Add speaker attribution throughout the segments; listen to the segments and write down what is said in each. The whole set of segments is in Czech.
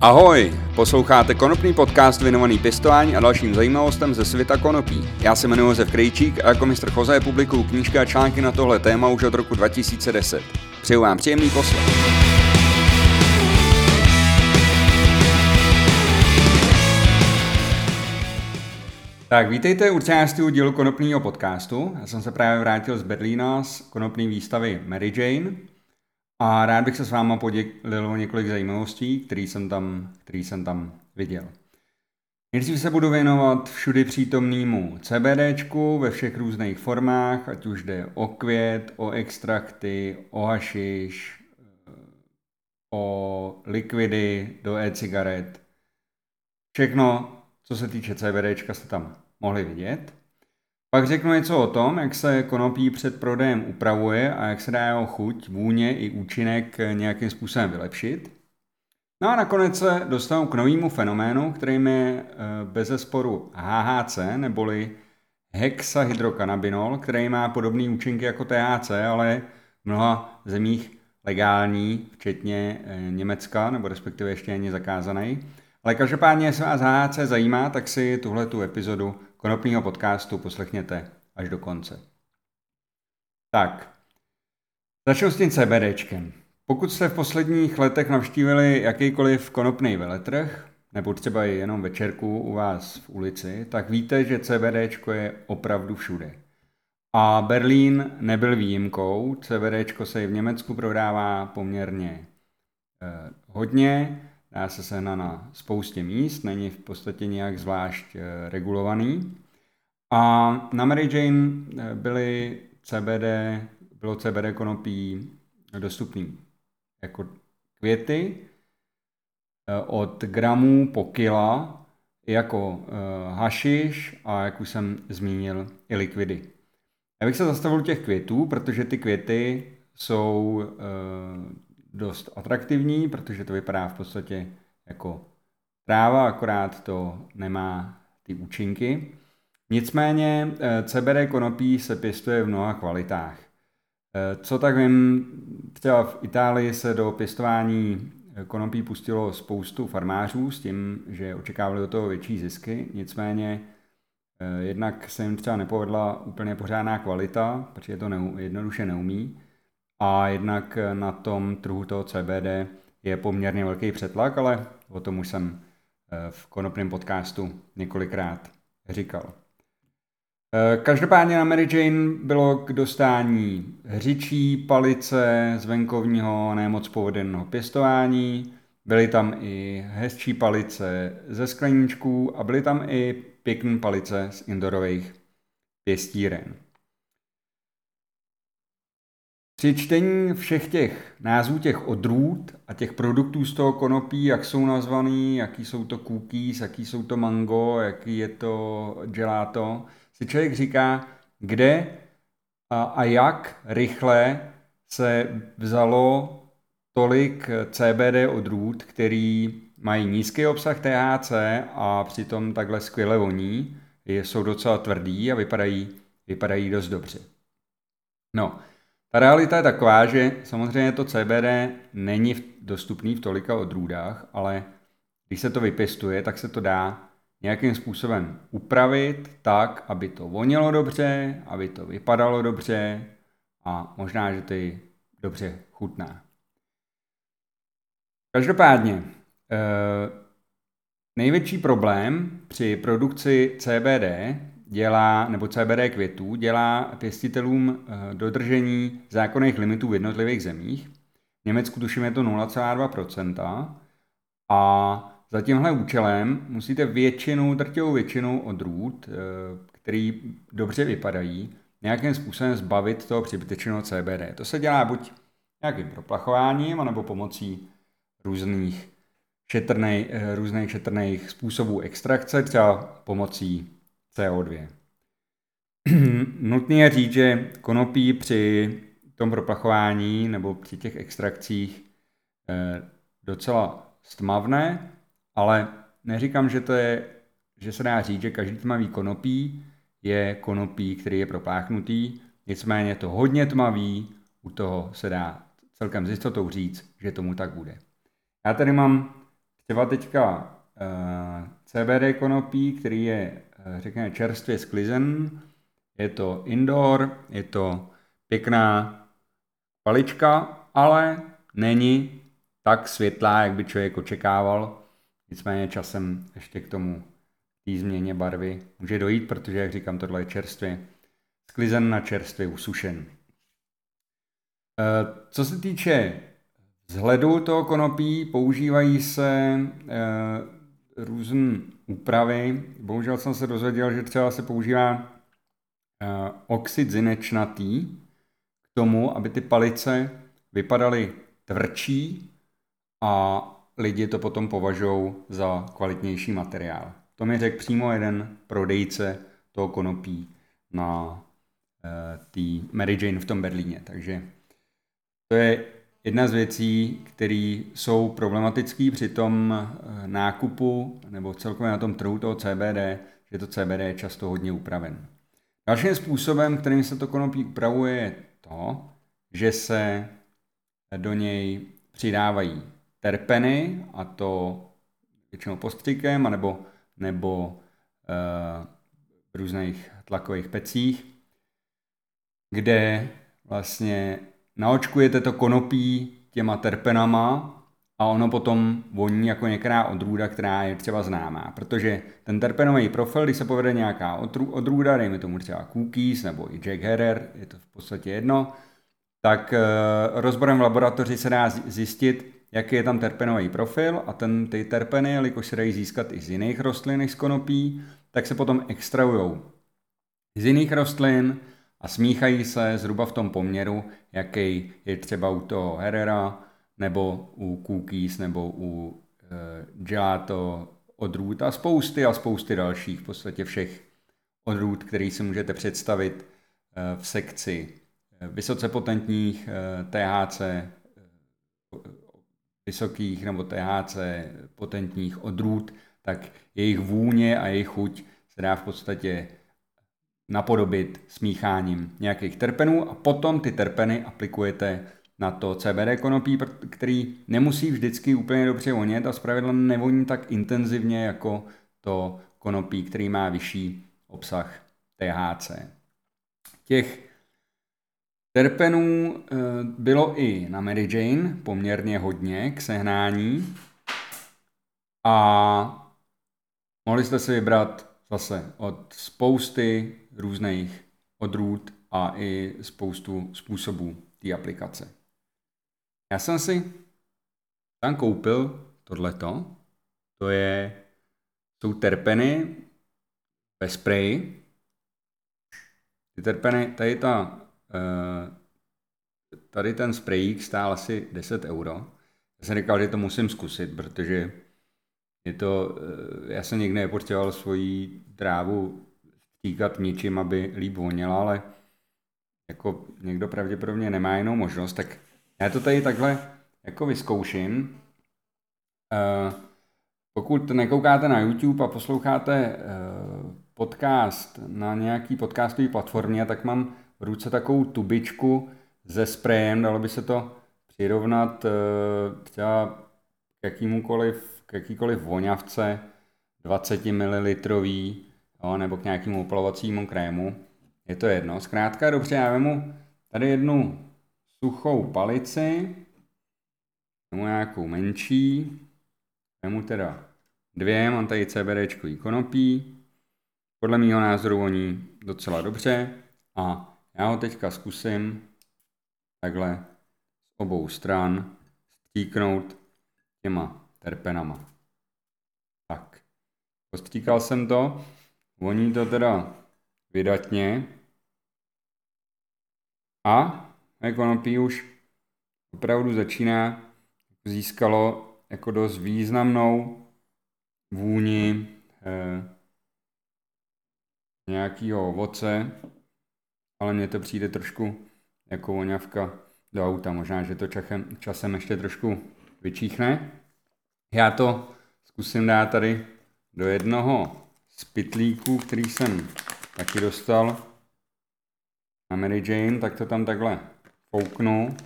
Speaker 1: Ahoj, posloucháte konopný podcast věnovaný pěstování a dalším zajímavostem ze světa konopí. Já se jmenuji Josef Krejčík a jako mistr Choze publikuju knížky a články na tohle téma už od roku 2010. Přeju vám příjemný poslech. Tak vítejte u 13. dílu konopního podcastu. Já jsem se právě vrátil z Berlína z konopné výstavy Mary Jane a rád bych se s váma podělil o několik zajímavostí, které jsem tam, který jsem tam viděl. Nejdřív se budu věnovat všudy přítomnému CBDčku ve všech různých formách, ať už jde o květ, o extrakty, o hašiš, o likvidy do e-cigaret. Všechno, co se týče CBDčka, jste tam mohli vidět. Pak řeknu něco o tom, jak se konopí před prodejem upravuje a jak se dá jeho chuť, vůně i účinek nějakým způsobem vylepšit. No a nakonec se dostanu k novému fenoménu, kterým je eh, bez zesporu HHC, neboli hexahydrokanabinol, který má podobné účinky jako THC, ale v mnoha zemích legální, včetně eh, Německa, nebo respektive ještě není zakázaný. Ale každopádně, jestli vás HHC zajímá, tak si tuhle tu epizodu konopního podcastu poslechněte až do konce. Tak, začnu s tím CBDčkem. Pokud jste v posledních letech navštívili jakýkoliv konopný veletrh, nebo třeba i jenom večerku u vás v ulici, tak víte, že CBDčko je opravdu všude. A Berlín nebyl výjimkou. CBDčko se i v Německu prodává poměrně eh, hodně dá se sehnat na spoustě míst, není v podstatě nějak zvlášť eh, regulovaný. A na Mary Jane eh, byly CBD, bylo CBD konopí dostupný jako květy eh, od gramů po kila jako hašiš a jak už jsem zmínil i likvidy. Já bych se zastavil těch květů, protože ty květy jsou dost atraktivní, protože to vypadá v podstatě jako tráva, akorát to nemá ty účinky. Nicméně eh, CBD konopí se pěstuje v mnoha kvalitách. Eh, co tak vím, třeba v Itálii se do pěstování eh, konopí pustilo spoustu farmářů s tím, že očekávali od toho větší zisky, nicméně jednak se jim třeba nepovedla úplně pořádná kvalita, protože to jednoduše neumí a jednak na tom trhu toho CBD je poměrně velký přetlak, ale o tom už jsem eh, v konopném podcastu několikrát říkal. Eh, každopádně na Mary Jane bylo k dostání hřičí palice z venkovního nemoc povedeného pěstování, byly tam i hezčí palice ze skleníčků a byly tam i pěkné palice z indorových pěstíren. Při čtení všech těch názvů těch odrůd a těch produktů z toho konopí, jak jsou nazvaný, jaký jsou to cookies, jaký jsou to mango, jaký je to gelato, si člověk říká, kde a, jak rychle se vzalo tolik CBD odrůd, který mají nízký obsah THC a přitom takhle skvěle voní, jsou docela tvrdý a vypadají, vypadají dost dobře. No, ta realita je taková, že samozřejmě to CBD není dostupný v tolika odrůdách, ale když se to vypěstuje, tak se to dá nějakým způsobem upravit tak, aby to vonilo dobře, aby to vypadalo dobře a možná, že to i dobře chutná. Každopádně, eh, největší problém při produkci CBD dělá, nebo CBD květů dělá pěstitelům eh, dodržení zákonných limitů v jednotlivých zemích. V Německu tuším je to 0,2% a za tímhle účelem musíte většinu, drtivou většinu odrůd, eh, který dobře vypadají, nějakým způsobem zbavit toho přebytečného CBD. To se dělá buď nějakým proplachováním, anebo pomocí různých šetrnej, eh, různých šetrných způsobů extrakce, třeba pomocí CO2. Nutné je říct, že konopí při tom proplachování nebo při těch extrakcích eh, docela stmavné, ale neříkám, že to je, že se dá říct, že každý tmavý konopí je konopí, který je propláchnutý, nicméně to hodně tmavý, u toho se dá celkem s jistotou říct, že tomu tak bude. Já tady mám třeba teďka uh, CBD konopí, který je, řekněme, čerstvě sklizen, je to indoor, je to pěkná palička, ale není tak světlá, jak by člověk očekával. Nicméně časem ještě k tomu té změně barvy může dojít, protože, jak říkám, tohle je čerstvě sklizen na čerstvě usušen. Eh, co se týče vzhledu toho konopí, používají se eh, různé úpravy. Bohužel jsem se dozvěděl, že třeba se používá eh, oxid zinečnatý k tomu, aby ty palice vypadaly tvrdší a lidi to potom považují za kvalitnější materiál. To mi řekl přímo jeden prodejce toho konopí na uh, té Mary Jane v tom Berlíně. Takže to je jedna z věcí, které jsou problematické při tom eh, nákupu nebo celkově na tom trhu toho CBD, že to CBD je často hodně upraven. Dalším způsobem, kterým se to konopí upravuje, je to, že se do něj přidávají terpeny, a to většinou postřikem, anebo, nebo uh, v různých tlakových pecích, kde vlastně naočkujete to konopí těma terpenama a ono potom voní jako některá odrůda, která je třeba známá. Protože ten terpenový profil, když se povede nějaká odrůda, dejme tomu třeba cookies nebo i Jack Herrer, je to v podstatě jedno, tak eh, rozborem v laboratoři se dá zjistit, jaký je tam terpenový profil a ten, ty terpeny, jelikož se dají získat i z jiných rostlin než z konopí, tak se potom extrahují z jiných rostlin a smíchají se zhruba v tom poměru, jaký je třeba u toho Herrera, nebo u Cookies, nebo u e, Gelato odrůd a spousty a spousty dalších, v podstatě všech odrůd, který si můžete představit e, v sekci e, vysoce potentních e, THC, vysokých nebo THC potentních odrůd, tak jejich vůně a jejich chuť se dá v podstatě napodobit smícháním nějakých terpenů a potom ty terpeny aplikujete na to CBD konopí, který nemusí vždycky úplně dobře vonět a zpravidla nevoní tak intenzivně jako to konopí, který má vyšší obsah THC. Těch terpenů eh, bylo i na Mary Jane poměrně hodně k sehnání a mohli jste si vybrat zase od spousty různých odrůd a i spoustu způsobů té aplikace. Já jsem si tam koupil tohleto. To je, jsou terpeny ve spreji. Ty terpeny, tady ta, eh, tady ten sprejík stál asi 10 euro. Já jsem říkal, že to musím zkusit, protože je to, eh, já jsem nikdy nepotřeboval svoji trávu stýkat ničím, aby líp voněla, ale jako někdo pravděpodobně nemá jinou možnost, tak já to tady takhle jako vyzkouším. Uh, pokud nekoukáte na YouTube a posloucháte uh, podcast na nějaký podcastové platformě, tak mám v ruce takovou tubičku se sprejem, dalo by se to přirovnat uh, třeba k jakýmukoliv, k jakýkoliv voňavce 20 ml jo, nebo k nějakému opalovacímu krému. Je to jedno. Zkrátka dobře, já vemu tady jednu suchou palici, vemu nějakou menší, vemu teda dvě, mám tady CBD konopí, podle mého názoru voní docela dobře a já ho teďka zkusím takhle z obou stran stříknout těma terpenama. Tak, postříkal jsem to Voní to teda vydatně. A konopí už opravdu začíná získalo jako dost významnou vůni eh, nějakého ovoce, ale mně to přijde trošku jako voňavka do auta. Možná, že to časem, časem ještě trošku vyčíchne. Já to zkusím dát tady do jednoho z pytlíků, který jsem taky dostal na Mary Jane, tak to tam takhle fouknu.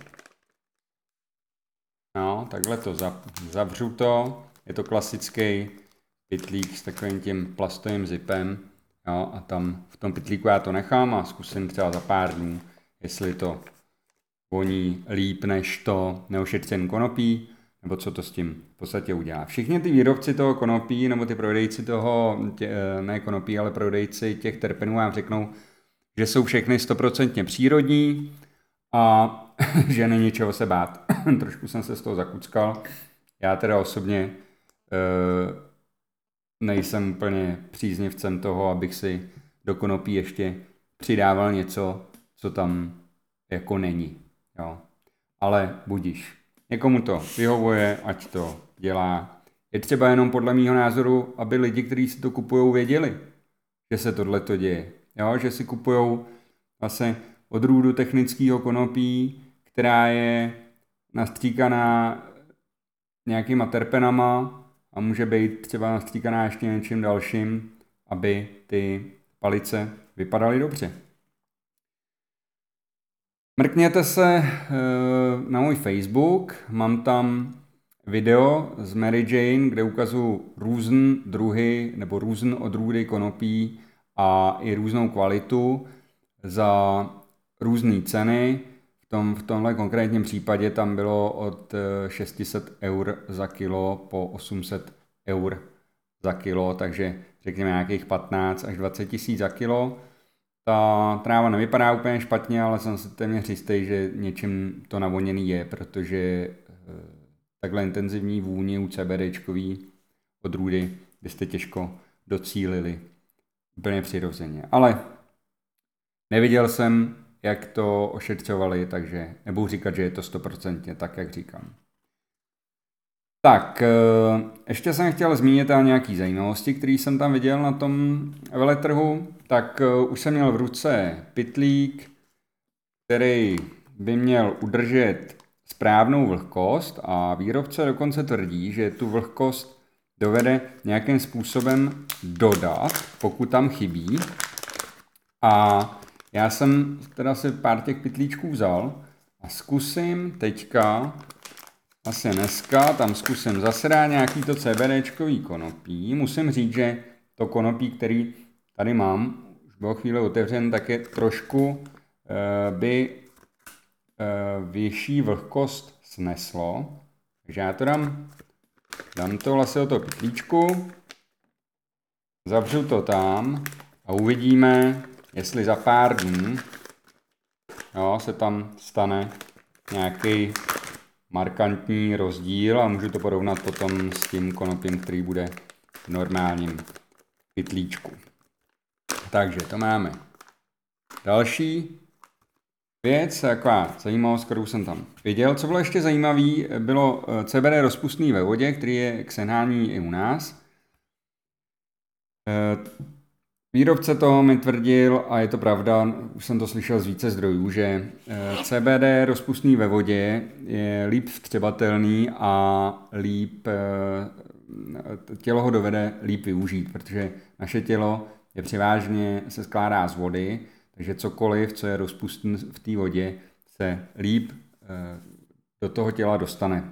Speaker 1: No, takhle to zavřu to Je to klasický pitlík s takovým tím plastovým zipem. Jo, a tam v tom pitlíku já to nechám a zkusím třeba za pár dnů, jestli to voní líp než to neošetřený konopí, nebo co to s tím v podstatě udělá. Všichni ty výrobci toho konopí, nebo ty prodejci toho, tě, ne konopí, ale prodejci těch terpenů vám řeknou, že jsou všechny stoprocentně přírodní a že není čeho se bát. Trošku jsem se z toho zakuckal. Já teda osobně e, nejsem úplně příznivcem toho, abych si do konopí ještě přidával něco, co tam jako není. Jo. Ale budíš. Někomu to vyhovuje, ať to dělá. Je třeba jenom podle mého názoru, aby lidi, kteří si to kupují, věděli, že se tohle to děje. Jo, že si kupují vlastně odrůdu technického konopí, která je nastříkaná nějakýma terpenama a může být třeba nastříkaná ještě něčím dalším, aby ty palice vypadaly dobře. Mrkněte se eh, na můj Facebook, mám tam video z Mary Jane, kde ukazuju různé druhy nebo různé odrůdy konopí a i různou kvalitu za různé ceny. V, tom, v tomhle konkrétním případě tam bylo od 600 eh, eur za kilo po 800 eur za kilo, takže řekněme nějakých 15 až 20 tisíc za kilo. Ta tráva nevypadá úplně špatně, ale jsem si téměř jistý, že něčím to navoněný je, protože eh, takhle intenzivní vůni u CBDčkový odrůdy byste těžko docílili úplně přirozeně. Ale neviděl jsem, jak to ošetřovali, takže nebudu říkat, že je to stoprocentně tak, jak říkám. Tak, eh, ještě jsem chtěl zmínit o nějaký zajímavosti, které jsem tam viděl na tom veletrhu. Tak eh, už jsem měl v ruce pitlík, který by měl udržet správnou vlhkost a výrobce dokonce tvrdí, že tu vlhkost dovede nějakým způsobem dodat, pokud tam chybí. A já jsem teda si pár těch pitlíčků vzal a zkusím teďka asi dneska tam zkusím zase nějaký to CBDčkový konopí. Musím říct, že to konopí, který tady mám, už bylo chvíli otevřen, tak je trošku e, by e, vyšší vlhkost sneslo. Takže já to dám, dám to vlastně do toho pytlíčku, zavřu to tam a uvidíme, jestli za pár dní jo, se tam stane nějaký markantní rozdíl a můžu to porovnat potom s tím konopím, který bude v normálním pytlíčku. Takže to máme. Další věc, taková zajímavost, kterou jsem tam viděl. Co bylo ještě zajímavé, bylo eh, CBD rozpustný ve vodě, který je k senhání i u nás. Výrobce toho mi tvrdil, a je to pravda, už jsem to slyšel z více zdrojů, že eh, CBD rozpustný ve vodě je líp vstřebatelný a líp, eh, tělo ho dovede líp využít, protože naše tělo je převážně se skládá z vody, takže cokoliv, co je rozpustné v té vodě, se líp eh, do toho těla dostane.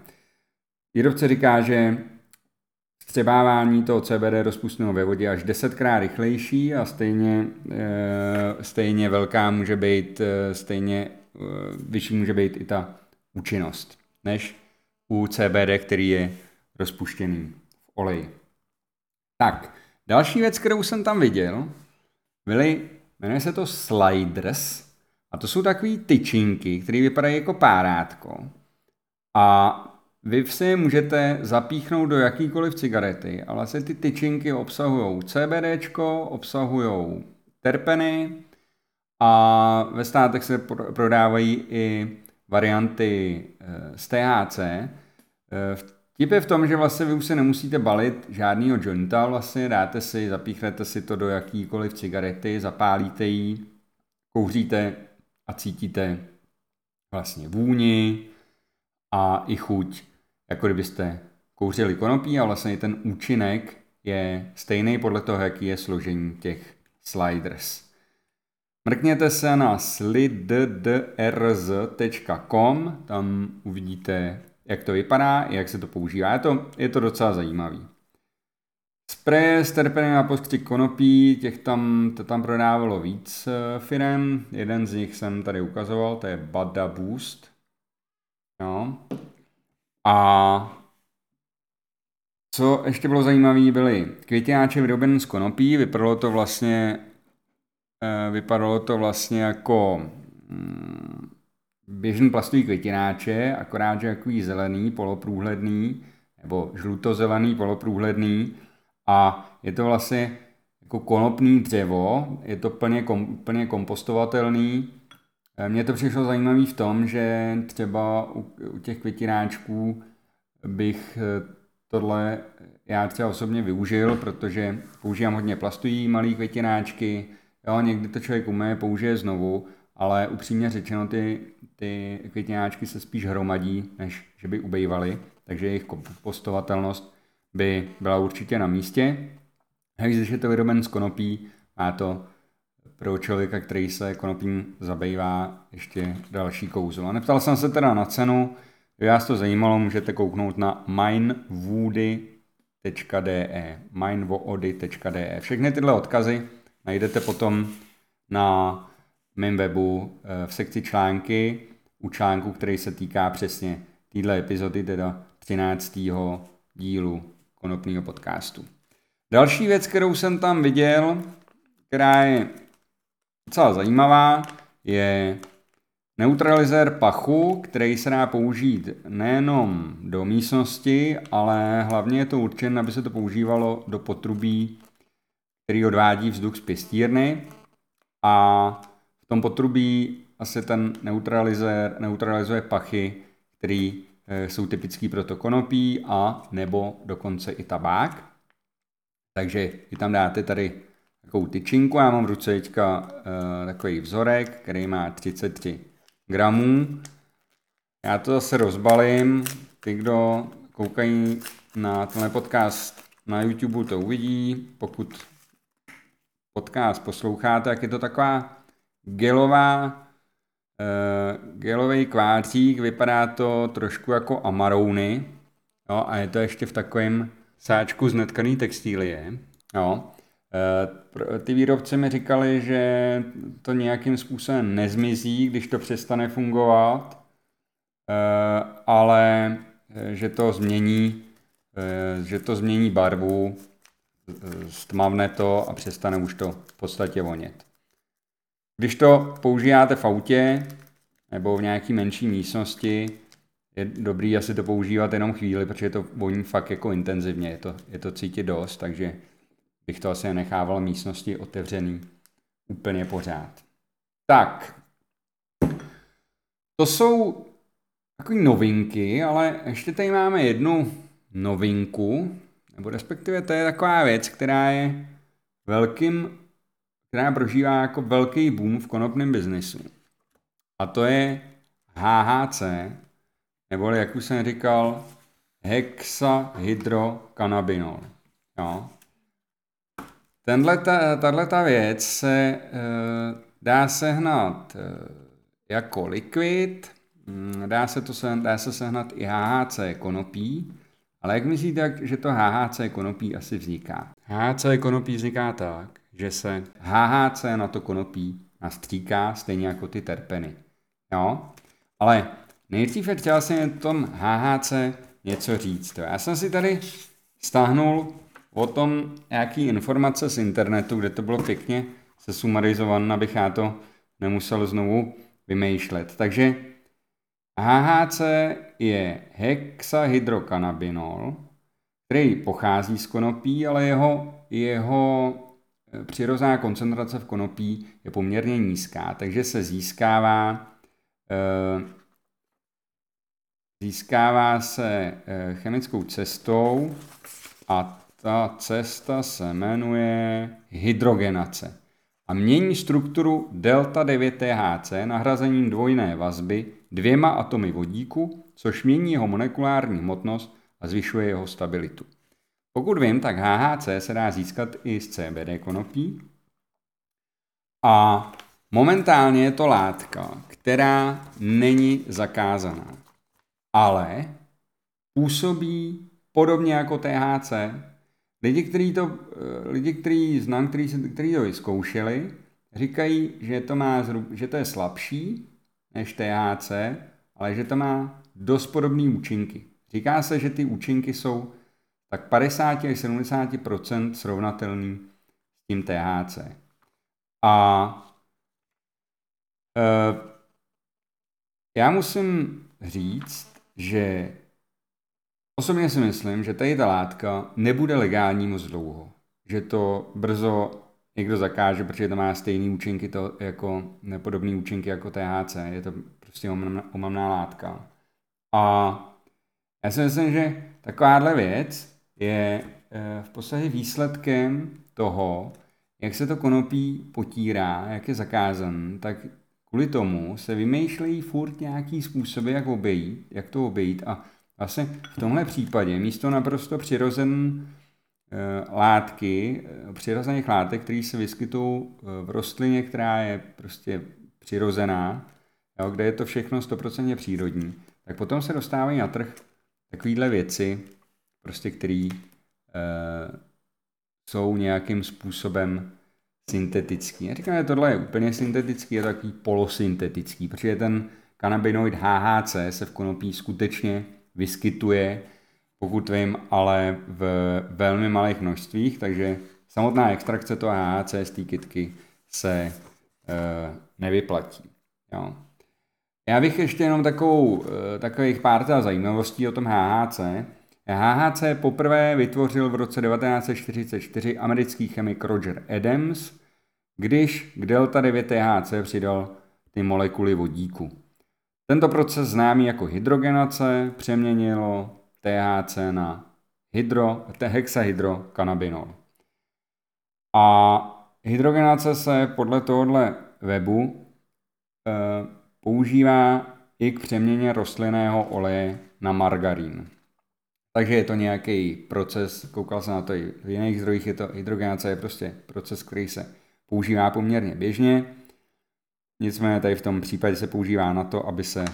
Speaker 1: Výrobce říká, že Vstřebávání toho CBD rozpustného ve vodě až desetkrát rychlejší a stejně, e, stejně velká může být, e, stejně e, vyšší může být i ta účinnost, než u CBD, který je rozpuštěný v oleji. Tak, další věc, kterou jsem tam viděl, byly, jmenuje se to sliders, a to jsou takové tyčinky, které vypadají jako párátko. A vy si můžete zapíchnout do jakýkoliv cigarety, ale vlastně ty tyčinky obsahují CBD, obsahují terpeny a ve státech se prodávají i varianty eh, z THC. Eh, Tip je v tom, že vlastně vy už se nemusíte balit žádnýho jointa, vlastně dáte si, zapíchnete si to do jakýkoliv cigarety, zapálíte ji, kouříte a cítíte vlastně vůni a i chuť jako kdybyste kouřili konopí a vlastně ten účinek je stejný podle toho, jaký je složení těch sliders. Mrkněte se na sliddrz.com, tam uvidíte jak to vypadá, jak se to používá. Je to, je to docela zajímavý. Spreje s terpenem na postři konopí, těch tam, to tam prodávalo víc eh, firem. Jeden z nich jsem tady ukazoval, to je Bada Boost. No. A co ještě bylo zajímavé, byly květináče vyrobené z konopí, vypadalo to vlastně eh, vypadalo to vlastně jako mm, běžný plastový květináče, akorát, že takový zelený, poloprůhledný, nebo žlutozelený, poloprůhledný a je to vlastně jako konopný dřevo, je to plně, kom, plně kompostovatelný. Eh, mně to přišlo zajímavé v tom, že třeba u, u těch květináčků bych eh, tohle já třeba osobně využil, protože používám hodně plastový malý květináčky, jo, někdy to člověk umé, použije znovu, ale upřímně řečeno ty, ty květináčky se spíš hromadí, než že by ubejvaly, takže jejich kompostovatelnost by byla určitě na místě. Když je to vyroben z konopí, má to pro člověka, který se konopím zabývá, ještě další kouzlo. A neptal jsem se teda na cenu, Kdyby vás to zajímalo, můžete kouknout na minewoody.de minewoody.de Všechny tyhle odkazy najdete potom na mém webu eh, v sekci články u článku, který se týká přesně téhle epizody, teda 13. dílu konopního podcastu. Další věc, kterou jsem tam viděl, která je docela zajímavá, je Neutralizér pachu, který se dá použít nejenom do místnosti, ale hlavně je to určen, aby se to používalo do potrubí, který odvádí vzduch z pěstírny a v tom potrubí asi ten neutralizér neutralizuje pachy, které eh, jsou typický pro to konopí a nebo dokonce i tabák. Takže vy tam dáte tady takovou tyčinku, já mám v ruce teďka uh, takový vzorek, který má 33 gramů. Já to zase rozbalím. Ty, kdo koukají na tenhle podcast na YouTube, to uvidí. Pokud podcast posloucháte, tak je to taková gelová, uh, gelový kvářík, vypadá to trošku jako amarouny, jo, a je to ještě v takovém sáčku z netkaný textílie, jo. Eh, ty výrobci mi říkali, že to nějakým způsobem nezmizí, když to přestane fungovat, eh, ale eh, že to změní, že to změní barvu, stmavne to a přestane už to v podstatě vonět. Když to používáte v autě nebo v nějaký menší místnosti, je dobrý asi to používat jenom chvíli, protože to voní fakt jako intenzivně, je to, je to cítit dost, takže bych to asi nechával místnosti otevřený úplně pořád. Tak, to jsou takové novinky, ale ještě tady máme jednu novinku, nebo respektive to je taková věc, která je velkým, která prožívá jako velký boom v konopném biznisu. A to je HHC, nebo jak už jsem říkal, hexahydrokanabinol. Jo? Tahle ta věc se uh, dá sehnat uh, jako likvid, um, dá se, to se, dá se sehnat i HHC konopí, ale jak myslíte, že to HHC konopí asi vzniká? HHC konopí vzniká tak, že se HHC na to konopí nastříká stejně jako ty terpeny. Jo? Ale nejdřív je třeba si o tom HHC něco říct. Já jsem si tady stáhnul o tom nějaký informace z internetu, kde to bylo pěkně sesumarizované, abych já to nemusel znovu vymýšlet. Takže HHC je hexahydrokanabinol, který pochází z konopí, ale jeho, jeho eh, přirozená koncentrace v konopí je poměrně nízká, takže se získává eh, získává se eh, chemickou cestou a ta cesta se jmenuje hydrogenace a mění strukturu delta 9THC nahrazením dvojné vazby dvěma atomy vodíku, což mění jeho molekulární hmotnost a zvyšuje jeho stabilitu. Pokud vím, tak HHC se dá získat i z CBD konopí a momentálně je to látka, která není zakázaná. Ale působí podobně jako THC. Lidi, kteří to, eh, lidi, kteří znám, kteří, kteří to vyzkoušeli, říkají, že to, má, že to je slabší než THC, ale že to má dost podobné účinky. Říká se, že ty účinky jsou tak 50 až 70% srovnatelný s tím THC. A e, já musím říct, že osobně si myslím, že tady ta látka nebude legální moc dlouho. Že to brzo někdo zakáže, protože to má stejný účinky, to jako nepodobný účinky jako THC. Je to prostě omamná látka. A já si myslím, že takováhle věc je eh, v podstatě výsledkem toho, jak se to konopí potírá, jak je zakázan, tak kvůli tomu se vymýšlejí furt nějaký způsoby, jak obejít, jak to obejít a vlastně v tomhle případě místo naprosto přirozen eh, látky, eh, přirozených látek, které se vyskytují v rostlině, která je prostě přirozená, jo, kde je to všechno 100% přírodní, tak potom se dostávají na trh takovéhle věci, prostě které e, jsou nějakým způsobem syntetický. Já říkám, že tohle je úplně syntetický, je takový polosyntetický, protože ten kanabinoid HHC se v konopí skutečně vyskytuje, pokud vím, ale v velmi malých množstvích, takže samotná extrakce toho HHC z té kytky se e, nevyplatí. Jo. Já bych ještě jenom takovou, eh, takových pár zajímavostí o tom HHC. HHC poprvé vytvořil v roce 1944 americký chemik Roger Adams, když k delta 9 THC přidal ty molekuly vodíku. Tento proces známý jako hydrogenace přeměnilo THC na hydro, hexahydrokanabinol. A hydrogenace se podle tohohle webu eh, používá i k přeměně rostlinného oleje na margarín. Takže je to nějaký proces, koukal jsem na to i v jiných zdrojích, je to hydrogenace, je prostě proces, který se používá poměrně běžně. Nicméně tady v tom případě se používá na to, aby se,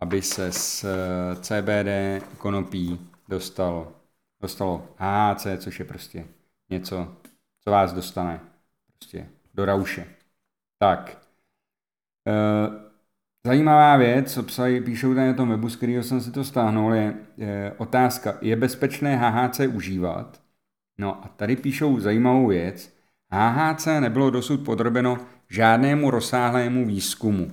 Speaker 1: aby se z eh, CBD konopí dostalo, dostalo HHC, což je prostě něco, co vás dostane prostě do rauše. Tak, eh, Zajímavá věc, co psají, píšou tady na tom webu, z kterého jsem si to stáhnul, je, je otázka, je bezpečné HHC užívat? No a tady píšou zajímavou věc. HHC nebylo dosud podrobeno žádnému rozsáhlému výzkumu.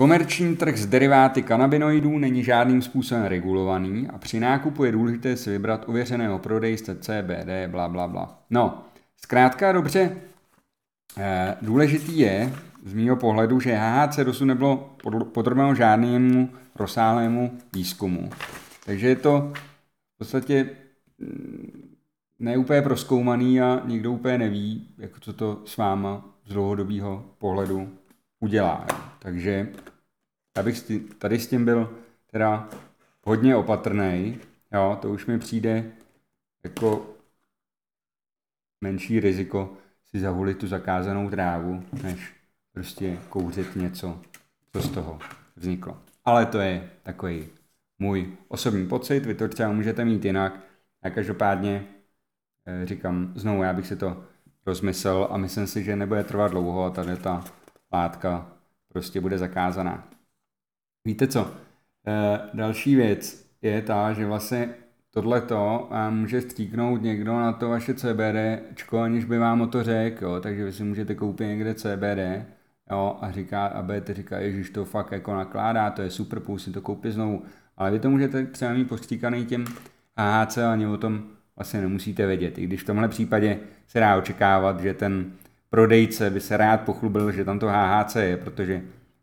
Speaker 1: Komerční trh s deriváty kanabinoidů není žádným způsobem regulovaný a při nákupu je důležité si vybrat uvěřeného prodejce CBD, bla, bla, bla. No, zkrátka dobře, eh, důležitý je, z mého pohledu, že HHC dosud nebylo podrobeno žádnému rozsáhlému výzkumu. Takže je to v podstatě mm, neúplně proskoumaný a nikdo úplně neví, jak co to s váma z dlouhodobého pohledu udělá. Takže já bych tady s tím byl teda hodně opatrný. Jo, to už mi přijde jako menší riziko si zavolit tu zakázanou trávu, než prostě kouřit něco, co z toho vzniklo. Ale to je takový můj osobní pocit, vy to třeba můžete mít jinak. A každopádně říkám znovu, já bych si to rozmyslel a myslím si, že nebude trvat dlouho a tady ta látka prostě bude zakázaná. Víte co? E, další věc je ta, že vlastně tohleto může stříknout někdo na to vaše CBD, aniž by vám o to řekl, takže vy si můžete koupit někde CBD jo, a říká, a budete říkat, že to fakt jako nakládá, to je super, půjdu si to koupit znovu. Ale vy to můžete třeba mít postříkaný těm AHC, ani o tom vlastně nemusíte vědět. I když v tomhle případě se dá očekávat, že ten prodejce by se rád pochlubil, že tam to HHC je, protože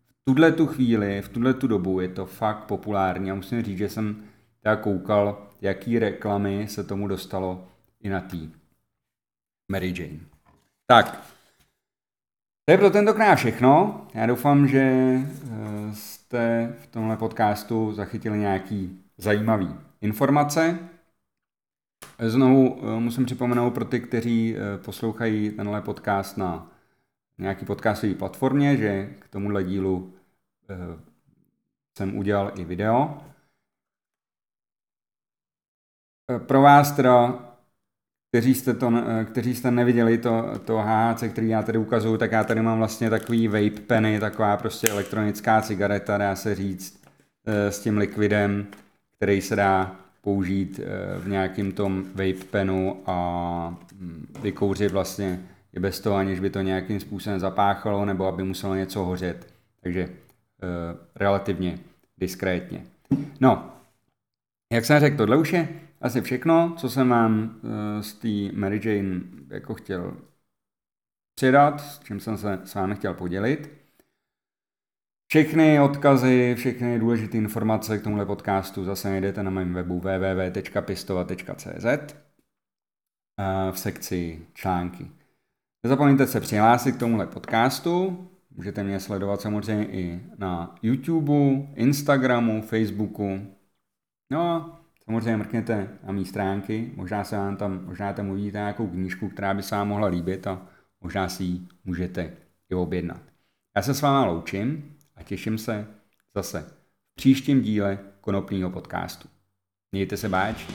Speaker 1: v tuhle tu chvíli, v tuhle tu dobu je to fakt populární a musím říct, že jsem teda koukal, jaký reklamy se tomu dostalo i na tý Mary Jane. Tak, to je pro tentokrát všechno. Já doufám, že eh, jste v tomhle podcastu zachytili nějaký zajímavý informace. Znovu eh, musím připomenout pro ty, kteří eh, poslouchají tenhle podcast na nějaký podcastové platformě, že k tomuhle dílu jsem udělal i video. pro vás teda, kteří jste, to, kteří jste neviděli to, to HHC, který já tady ukazuju, tak já tady mám vlastně takový vape penny, taková prostě elektronická cigareta, dá se říct, s tím likvidem, který se dá použít v nějakém tom vape penu a hm, vykouřit vlastně i bez toho, aniž by to nějakým způsobem zapáchalo nebo aby muselo něco hořet. Takže uh, relativně diskrétně. No, jak jsem řekl, tohle už je asi všechno, co jsem vám uh, z té Mary Jane jako chtěl přidat, s čím jsem se s vámi chtěl podělit. Všechny odkazy, všechny důležité informace k tomuhle podcastu zase najdete na mém webu www.pistova.cz eh, v sekci články. Nezapomeňte se přihlásit k tomuhle podcastu. Můžete mě sledovat samozřejmě i na YouTube, Instagramu, Facebooku. No a samozřejmě mrkněte na mý stránky. Možná se vám tam, možná tam uvidíte nějakou knížku, která by se vám mohla líbit a možná si ji můžete i objednat. Já se s váma loučím a těším se zase v příštím díle konopního podcastu. Mějte se báč.